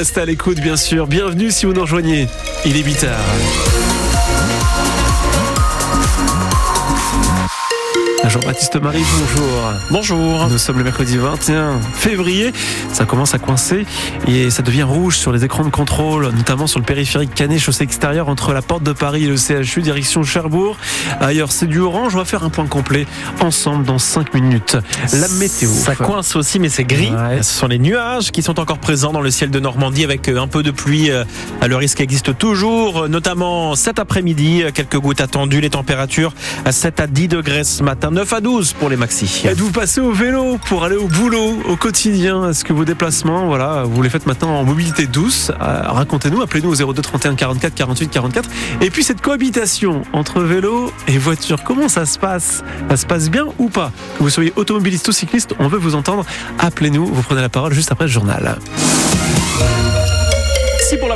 rester à l'écoute, bien sûr. Bienvenue si vous nous rejoignez. Il est 8 Jean-Baptiste Marie, bonjour. Bonjour. Nous sommes le mercredi 21 février. Ça commence à coincer et ça devient rouge sur les écrans de contrôle, notamment sur le périphérique Canet, chaussée extérieure entre la porte de Paris et le CHU, direction Cherbourg. Ailleurs, c'est du orange. On va faire un point complet ensemble dans 5 minutes. La météo. Ça coince aussi, mais c'est gris. Ouais. Ce sont les nuages qui sont encore présents dans le ciel de Normandie avec un peu de pluie. Euh, Le risque existe toujours, notamment cet après-midi. Quelques gouttes attendues. Les températures à 7 à 10 degrés ce matin. 9 à 12 pour les maxi. Êtes-vous passé au vélo pour aller au boulot au quotidien Est-ce que vos déplacements, voilà, vous les faites maintenant en mobilité douce? Euh, Racontez-nous, appelez-nous au 02 31 44 48 44. Et puis cette cohabitation entre vélo et voiture, comment ça se passe? Ça se passe bien ou pas? Que vous soyez automobiliste ou cycliste, on veut vous entendre. Appelez-nous, vous prenez la parole juste après le journal.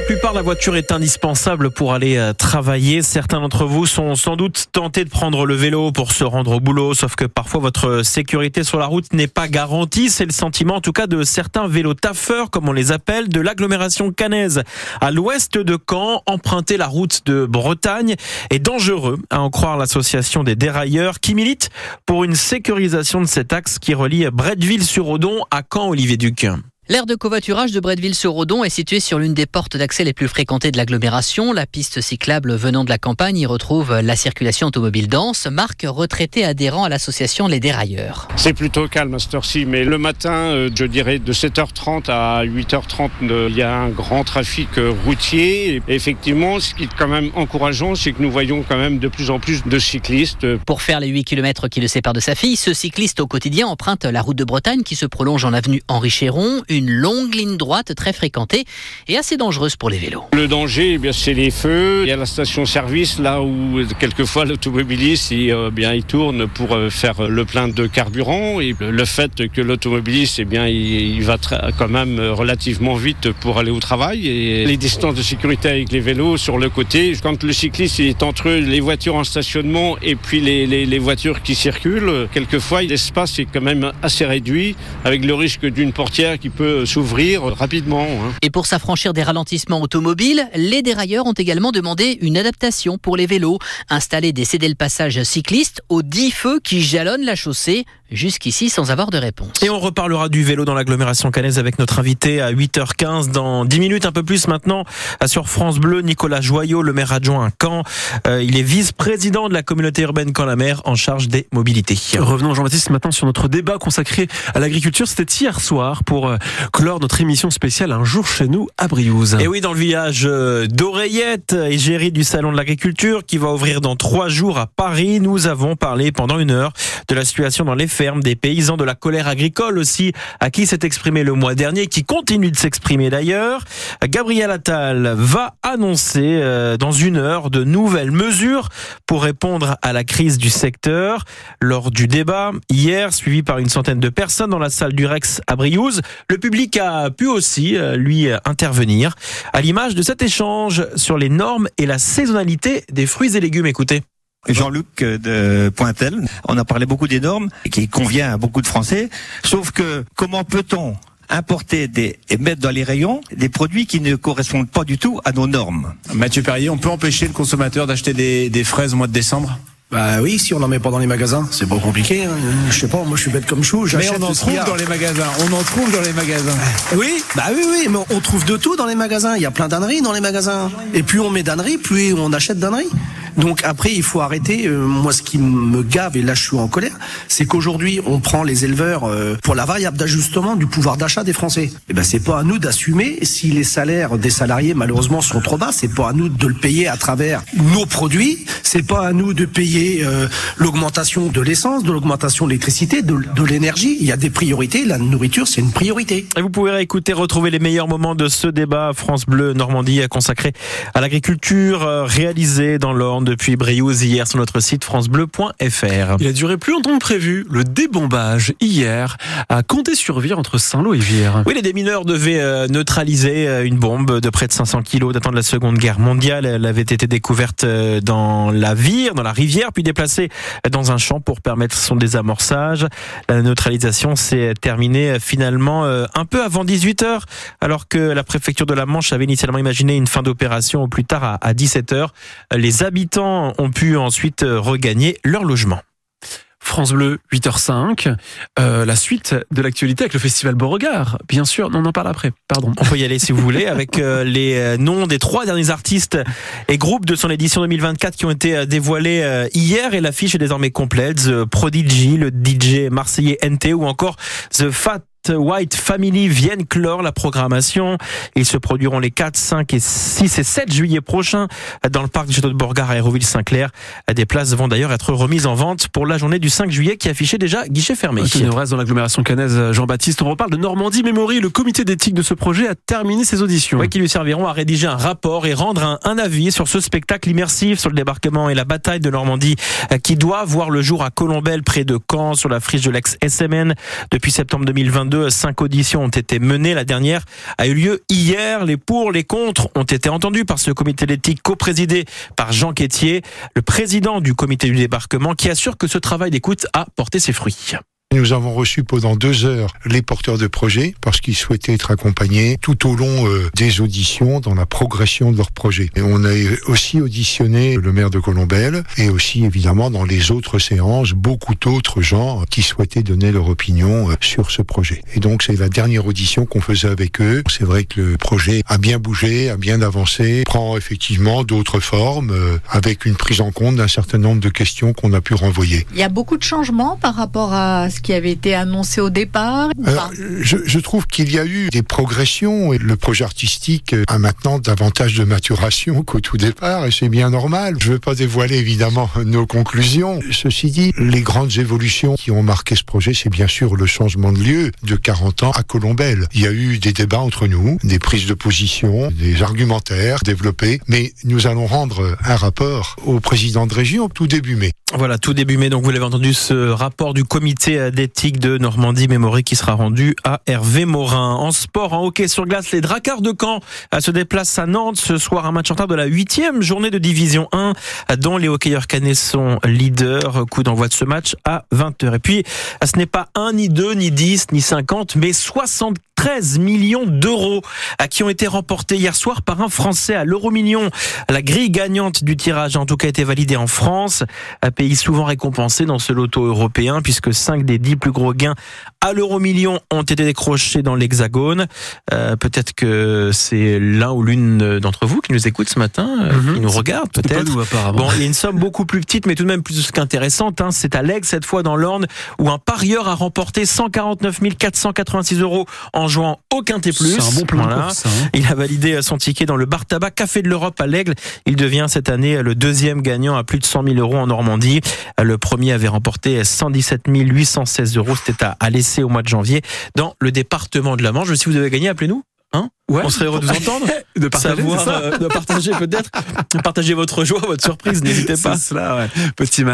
Plupart la voiture est indispensable pour aller euh, travailler, certains d'entre vous sont sans doute tentés de prendre le vélo pour se rendre au boulot, sauf que parfois votre sécurité sur la route n'est pas garantie. C'est le sentiment en tout cas de certains vélos taffeurs, comme on les appelle, de l'agglomération canaise. À l'ouest de Caen, emprunter la route de Bretagne est dangereux, à en croire l'association des dérailleurs qui milite pour une sécurisation de cet axe qui relie Bretteville-sur-Odon à Caen-Olivier-Duc. L'aire de covoiturage de Bretteville-sur-Odon est située sur l'une des portes d'accès les plus fréquentées de l'agglomération. La piste cyclable venant de la campagne y retrouve la circulation automobile dense. Marc, retraité adhérent à l'association Les Dérailleurs. C'est plutôt calme à cette heure-ci, mais le matin, euh, je dirais de 7h30 à 8h30, euh, il y a un grand trafic euh, routier. Et effectivement, ce qui est quand même encourageant, c'est que nous voyons quand même de plus en plus de cyclistes. Pour faire les 8 km qui le séparent de sa fille, ce cycliste au quotidien emprunte la route de Bretagne qui se prolonge en avenue Henri Chéron, une longue ligne droite très fréquentée et assez dangereuse pour les vélos. Le danger, eh bien, c'est les feux. Il y a la station-service, là où quelquefois l'automobiliste, il, euh, bien, il tourne pour euh, faire le plein de carburant. Le fait que l'automobiliste, eh bien, il, va quand même relativement vite pour aller au travail. Et les distances de sécurité avec les vélos sur le côté, quand le cycliste est entre les voitures en stationnement et puis les, voitures qui circulent, quelquefois l'espace est quand même assez réduit, avec le risque d'une portière qui peut s'ouvrir rapidement. hein. Et pour s'affranchir des ralentissements automobiles, les dérailleurs ont également demandé une adaptation pour les vélos. Installer des cédés le passage cyclistes aux 10 feux qui jalonnent la chaussée, jusqu'ici sans avoir de réponse. Et on reparlera du vélo dans l'agglomération canaise avec notre invité à 8h15 dans 10 minutes, un peu plus maintenant, sur France Bleu, Nicolas Joyot, le maire adjoint à Caen. Euh, il est vice-président de la communauté urbaine Caen-la-Mer en charge des mobilités. Revenons Jean-Baptiste maintenant sur notre débat consacré à l'agriculture. C'était hier soir pour euh, clore notre émission spéciale Un jour chez nous à Briouze. Et oui, dans le village euh, d'Oreillette, égérie du Salon de l'Agriculture, qui va ouvrir dans trois jours à Paris, nous avons parlé pendant une heure de la situation dans les des paysans, de la colère agricole aussi, à qui s'est exprimé le mois dernier, qui continue de s'exprimer d'ailleurs. Gabriel Attal va annoncer euh, dans une heure de nouvelles mesures pour répondre à la crise du secteur. Lors du débat, hier, suivi par une centaine de personnes dans la salle du Rex à Briouze, le public a pu aussi euh, lui intervenir à l'image de cet échange sur les normes et la saisonnalité des fruits et légumes. Écoutez. Jean-Luc de Pointel. On a parlé beaucoup des normes, qui convient à beaucoup de Français. Sauf que comment peut-on importer des, et mettre dans les rayons des produits qui ne correspondent pas du tout à nos normes? Mathieu Perrier, on peut empêcher le consommateur d'acheter des, des fraises au mois de décembre? Bah oui, si on n'en met pas dans les magasins, c'est pas compliqué. hein. Je sais pas, moi je suis bête comme chou. Mais j'achète on en trouve dans les magasins. On en trouve dans les magasins. Oui, bah oui, oui, mais on trouve de tout dans les magasins. Il y a plein d'âneries dans les magasins. Et plus on met d'âneries, plus on achète d'âneries. Donc après, il faut arrêter. Euh, moi, ce qui me gave, et là je suis en colère, c'est qu'aujourd'hui, on prend les éleveurs euh, pour la variable d'ajustement du pouvoir d'achat des Français. Et ben, c'est pas à nous d'assumer si les salaires des salariés, malheureusement, sont trop bas. C'est pas à nous de le payer à travers nos produits. C'est pas à nous de payer euh, l'augmentation de l'essence, de l'augmentation de l'électricité, de, l'énergie. Il y a des priorités. La nourriture, c'est une priorité. Et vous pouvez réécouter, retrouver les meilleurs moments de ce débat France Bleu Normandie consacré à l'agriculture euh, réalisé dans l'Orne depuis Briouze hier sur notre site francebleu.fr. Il a duré plus longtemps que prévu. Le débombage hier a compté sur Vire entre Saint-Lô et Vire. Oui, les démineurs devaient euh, neutraliser euh, une bombe de près de 500 kilos datant de la Seconde Guerre mondiale. Elle avait été découverte euh, dans la Vire, dans la rivière, puis déplacée dans un champ pour permettre son désamorçage. La neutralisation s'est terminée finalement un peu avant 18h, alors que la préfecture de la Manche avait initialement imaginé une fin d'opération au plus tard à 17h. Les habitants ont pu ensuite regagner leur logement. France Bleu, 8h05. Euh, la suite de l'actualité avec le festival Beauregard. Bien sûr, on en parle après. Pardon. On peut y aller si vous voulez avec euh, les euh, noms des trois derniers artistes et groupes de son édition 2024 qui ont été dévoilés hier et l'affiche est désormais complète. The Prodigy, le DJ marseillais NT ou encore The Fat White Family viennent clore la programmation. Ils se produiront les 4, 5 et 6 et 7 juillet prochains dans le parc du château de Borgard à Aéroville-Saint-Clair. Des places vont d'ailleurs être remises en vente pour la journée du 5 juillet qui affichait déjà guichet fermé. On reste dans l'agglomération canaise Jean-Baptiste. On reparle de Normandie Memory. Le comité d'éthique de ce projet a terminé ses auditions. qui lui serviront à rédiger un rapport et rendre un, un, avis sur ce spectacle immersif sur le débarquement et la bataille de Normandie euh, qui doit voir le jour à Colombelle près de Caen sur la friche de l'ex-SMN depuis septembre 2022 cinq auditions ont été menées. La dernière a eu lieu hier. Les pour, les contre ont été entendus par ce comité d'éthique co-présidé par Jean Quétier, le président du comité du débarquement, qui assure que ce travail d'écoute a porté ses fruits. Nous avons reçu pendant deux heures les porteurs de projets parce qu'ils souhaitaient être accompagnés tout au long euh, des auditions dans la progression de leur projet. Et on a aussi auditionné le maire de Colombelle et aussi évidemment dans les autres séances beaucoup d'autres gens qui souhaitaient donner leur opinion euh, sur ce projet. Et donc c'est la dernière audition qu'on faisait avec eux. C'est vrai que le projet a bien bougé, a bien avancé, prend effectivement d'autres formes euh, avec une prise en compte d'un certain nombre de questions qu'on a pu renvoyer. Il y a beaucoup de changements par rapport à ce qui avait été annoncé au départ je, je, trouve qu'il y a eu des progressions et le projet artistique a maintenant davantage de maturation qu'au tout départ et c'est bien normal. Je ne veux pas dévoiler évidemment nos conclusions. Ceci dit, les grandes évolutions qui ont marqué ce projet, c'est bien sûr le changement de lieu de 40 ans à Colombelle. Il y a eu des débats entre nous, des prises de position, des argumentaires développés, mais nous allons rendre un rapport au président de région tout début mai. Voilà, tout début mai, donc vous l'avez entendu, ce rapport du comité d'éthique de Normandie Mémorie qui sera rendu à Hervé Morin. En sport, en hockey sur glace, les Dracards de Caen se déplacent à Nantes ce soir, un match en retard de la huitième journée de Division 1, dont les hockeyeurs canets sont leaders. Coup d'envoi de ce match à 20h. Et puis, ce n'est pas un, ni deux, ni 10, ni 50, mais 60 13 millions d'euros qui ont été remportés hier soir par un Français à l'euro million. La grille gagnante du tirage a en tout cas été validée en France, un pays souvent récompensé dans ce loto européen puisque 5 des 10 plus gros gains à l'euro million ont été décrochés dans l'hexagone. Euh, peut-être que c'est l'un ou l'une d'entre vous qui nous écoute ce matin, euh, mhm. qui nous regarde peut-être. Bon, il y a une somme beaucoup plus petite mais tout de même plus qu'intéressante. Hein. C'est à l'Aigle cette fois dans l'Orne où un parieur a remporté 149 486 euros en en jouant aucun T+. C'est un bon plan hein. Il a validé son ticket dans le bar tabac Café de l'Europe à l'Aigle. Il devient cette année le deuxième gagnant à plus de 100 000 euros en Normandie. Le premier avait remporté 117 816 euros. C'était à laisser au mois de janvier dans le département de la Manche. Si vous avez gagné, appelez-nous. Hein ouais. On serait heureux de vous entendre, de partager, Savoir, euh, de partager peut-être, partager votre joie, votre surprise, n'hésitez pas. Cela, ouais. Petit mal.